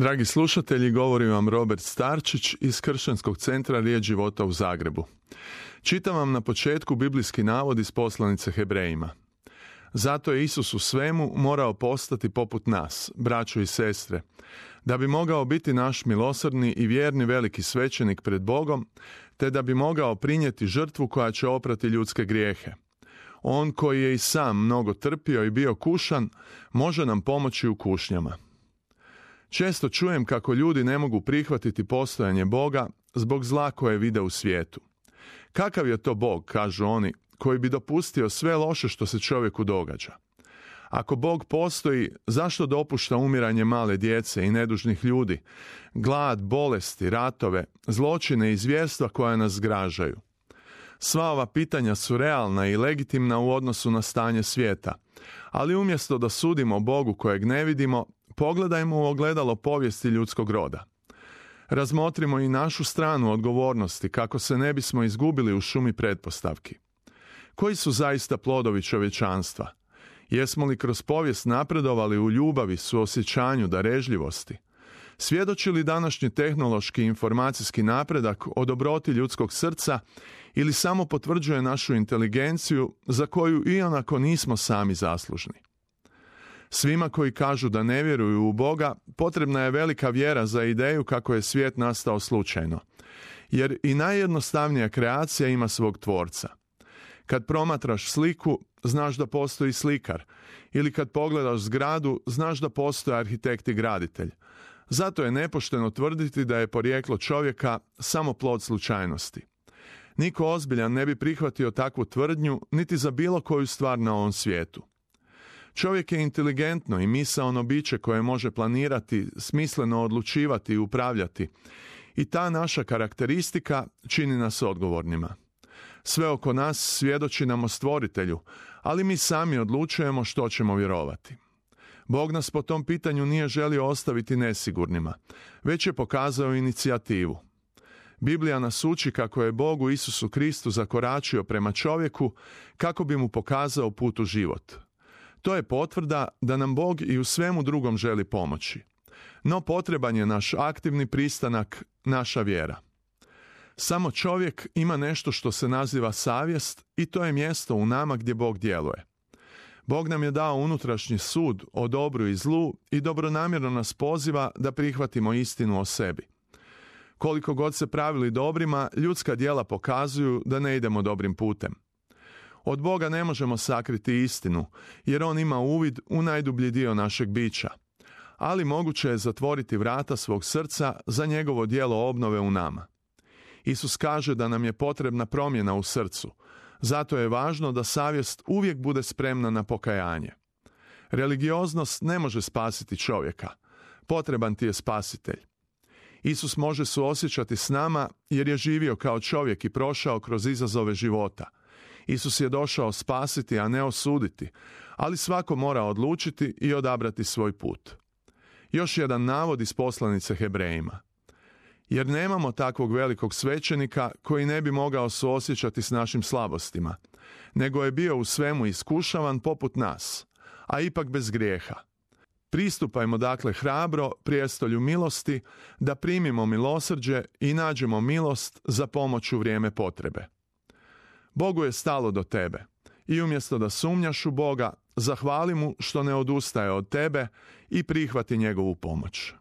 Dragi slušatelji, govori vam Robert Starčić iz Kršćanskog centra Riječ života u Zagrebu. Čitam vam na početku biblijski navod iz poslanice Hebrejima. Zato je Isus u svemu morao postati poput nas, braćo i sestre, da bi mogao biti naš milosrdni i vjerni veliki svećenik pred Bogom, te da bi mogao prinijeti žrtvu koja će oprati ljudske grijehe. On koji je i sam mnogo trpio i bio kušan, može nam pomoći u kušnjama. Često čujem kako ljudi ne mogu prihvatiti postojanje Boga zbog zla koje vide u svijetu. Kakav je to Bog, kažu oni, koji bi dopustio sve loše što se čovjeku događa? Ako Bog postoji, zašto dopušta umiranje male djece i nedužnih ljudi, glad, bolesti, ratove, zločine i zvjerstva koja nas zgražaju? Sva ova pitanja su realna i legitimna u odnosu na stanje svijeta, ali umjesto da sudimo Bogu kojeg ne vidimo, Pogledajmo u ogledalo povijesti ljudskog roda. Razmotrimo i našu stranu odgovornosti kako se ne bismo izgubili u šumi pretpostavki. Koji su zaista plodovi čovječanstva? Jesmo li kroz povijest napredovali u ljubavi, suosjećanju, darežljivosti? Svjedoči li današnji tehnološki informacijski napredak o dobroti ljudskog srca ili samo potvrđuje našu inteligenciju za koju i onako nismo sami zaslužni? Svima koji kažu da ne vjeruju u Boga, potrebna je velika vjera za ideju kako je svijet nastao slučajno. Jer i najjednostavnija kreacija ima svog tvorca. Kad promatraš sliku, znaš da postoji slikar. Ili kad pogledaš zgradu, znaš da postoji arhitekt i graditelj. Zato je nepošteno tvrditi da je porijeklo čovjeka samo plod slučajnosti. Niko ozbiljan ne bi prihvatio takvu tvrdnju niti za bilo koju stvar na ovom svijetu. Čovjek je inteligentno i misaono biće koje može planirati, smisleno odlučivati i upravljati. I ta naša karakteristika čini nas odgovornima. Sve oko nas svjedoči nam o stvoritelju, ali mi sami odlučujemo što ćemo vjerovati. Bog nas po tom pitanju nije želio ostaviti nesigurnima, već je pokazao inicijativu. Biblija nas uči kako je Bogu Isusu Kristu zakoračio prema čovjeku kako bi mu pokazao put u život – to je potvrda da nam Bog i u svemu drugom želi pomoći. No potreban je naš aktivni pristanak, naša vjera. Samo čovjek ima nešto što se naziva savjest i to je mjesto u nama gdje Bog djeluje. Bog nam je dao unutrašnji sud o dobru i zlu i dobronamjerno nas poziva da prihvatimo istinu o sebi. Koliko god se pravili dobrima, ljudska djela pokazuju da ne idemo dobrim putem. Od Boga ne možemo sakriti istinu, jer On ima uvid u najdublji dio našeg bića. Ali moguće je zatvoriti vrata svog srca za njegovo dijelo obnove u nama. Isus kaže da nam je potrebna promjena u srcu, zato je važno da savjest uvijek bude spremna na pokajanje. Religioznost ne može spasiti čovjeka, potreban ti je spasitelj. Isus može suosjećati s nama jer je živio kao čovjek i prošao kroz izazove života – Isus je došao spasiti, a ne osuditi, ali svako mora odlučiti i odabrati svoj put. Još jedan navod iz poslanice Hebrejima. Jer nemamo takvog velikog svećenika koji ne bi mogao suosjećati s našim slabostima, nego je bio u svemu iskušavan poput nas, a ipak bez grijeha. Pristupajmo dakle hrabro prijestolju milosti da primimo milosrđe i nađemo milost za pomoć u vrijeme potrebe. Bogu je stalo do tebe i umjesto da sumnjaš u Boga, zahvali mu što ne odustaje od tebe i prihvati njegovu pomoć.